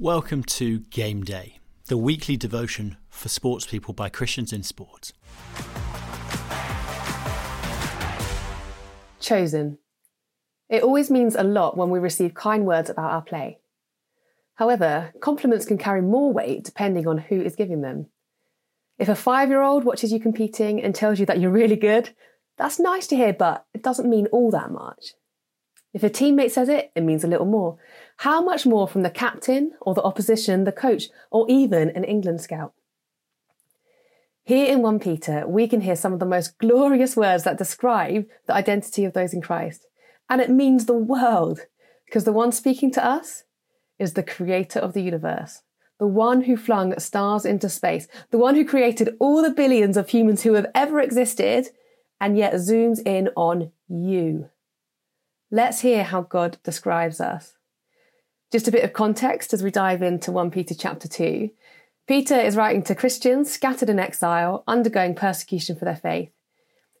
Welcome to Game Day, the weekly devotion for sports people by Christians in sport. Chosen. It always means a lot when we receive kind words about our play. However, compliments can carry more weight depending on who is giving them. If a five year old watches you competing and tells you that you're really good, that's nice to hear, but it doesn't mean all that much. If a teammate says it, it means a little more. How much more from the captain or the opposition, the coach, or even an England scout? Here in 1 Peter, we can hear some of the most glorious words that describe the identity of those in Christ. And it means the world, because the one speaking to us is the creator of the universe, the one who flung stars into space, the one who created all the billions of humans who have ever existed, and yet zooms in on you. Let's hear how God describes us. Just a bit of context as we dive into 1 Peter chapter 2. Peter is writing to Christians scattered in exile, undergoing persecution for their faith.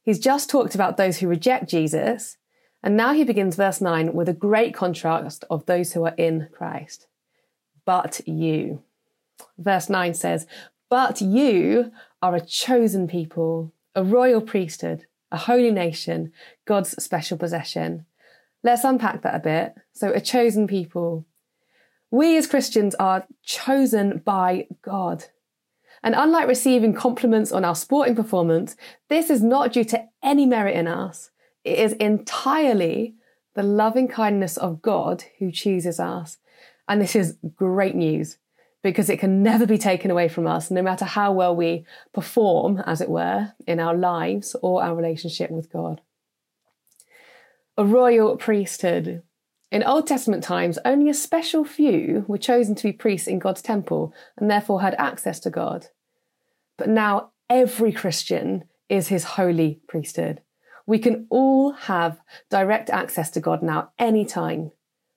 He's just talked about those who reject Jesus, and now he begins verse 9 with a great contrast of those who are in Christ. But you. Verse 9 says, But you are a chosen people, a royal priesthood, a holy nation, God's special possession Let's unpack that a bit. So, a chosen people. We as Christians are chosen by God. And unlike receiving compliments on our sporting performance, this is not due to any merit in us. It is entirely the loving kindness of God who chooses us. And this is great news because it can never be taken away from us, no matter how well we perform, as it were, in our lives or our relationship with God a royal priesthood. In Old Testament times, only a special few were chosen to be priests in God's temple and therefore had access to God. But now every Christian is his holy priesthood. We can all have direct access to God now, anytime.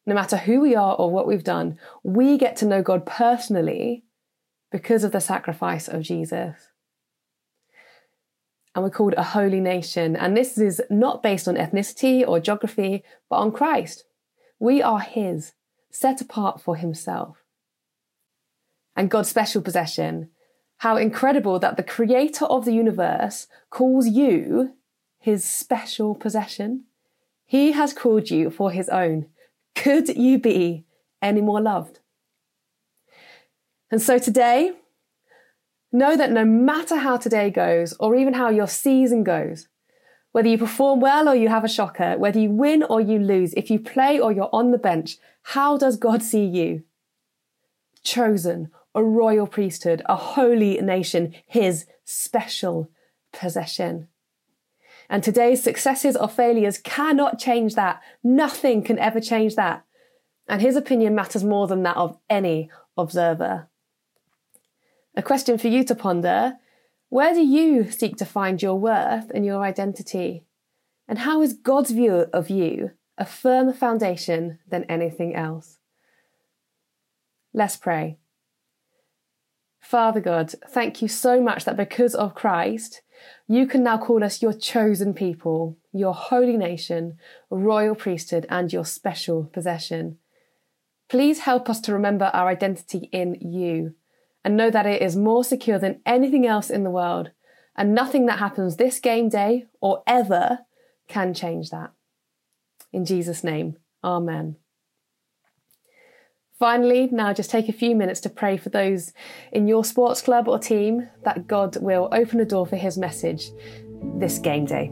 No matter who we are or what we've done, we get to know God personally because of the sacrifice of Jesus and we're called a holy nation. And this is not based on ethnicity or geography, but on Christ. We are His, set apart for Himself. And God's special possession. How incredible that the creator of the universe calls you His special possession. He has called you for His own. Could you be any more loved? And so today, Know that no matter how today goes, or even how your season goes, whether you perform well or you have a shocker, whether you win or you lose, if you play or you're on the bench, how does God see you? Chosen, a royal priesthood, a holy nation, his special possession. And today's successes or failures cannot change that. Nothing can ever change that. And his opinion matters more than that of any observer. A question for you to ponder where do you seek to find your worth and your identity? And how is God's view of you a firmer foundation than anything else? Let's pray. Father God, thank you so much that because of Christ, you can now call us your chosen people, your holy nation, royal priesthood, and your special possession. Please help us to remember our identity in you and know that it is more secure than anything else in the world, and nothing that happens this game day or ever can change that. In Jesus' name, Amen. Finally, now just take a few minutes to pray for those in your sports club or team that God will open a door for His message this game day.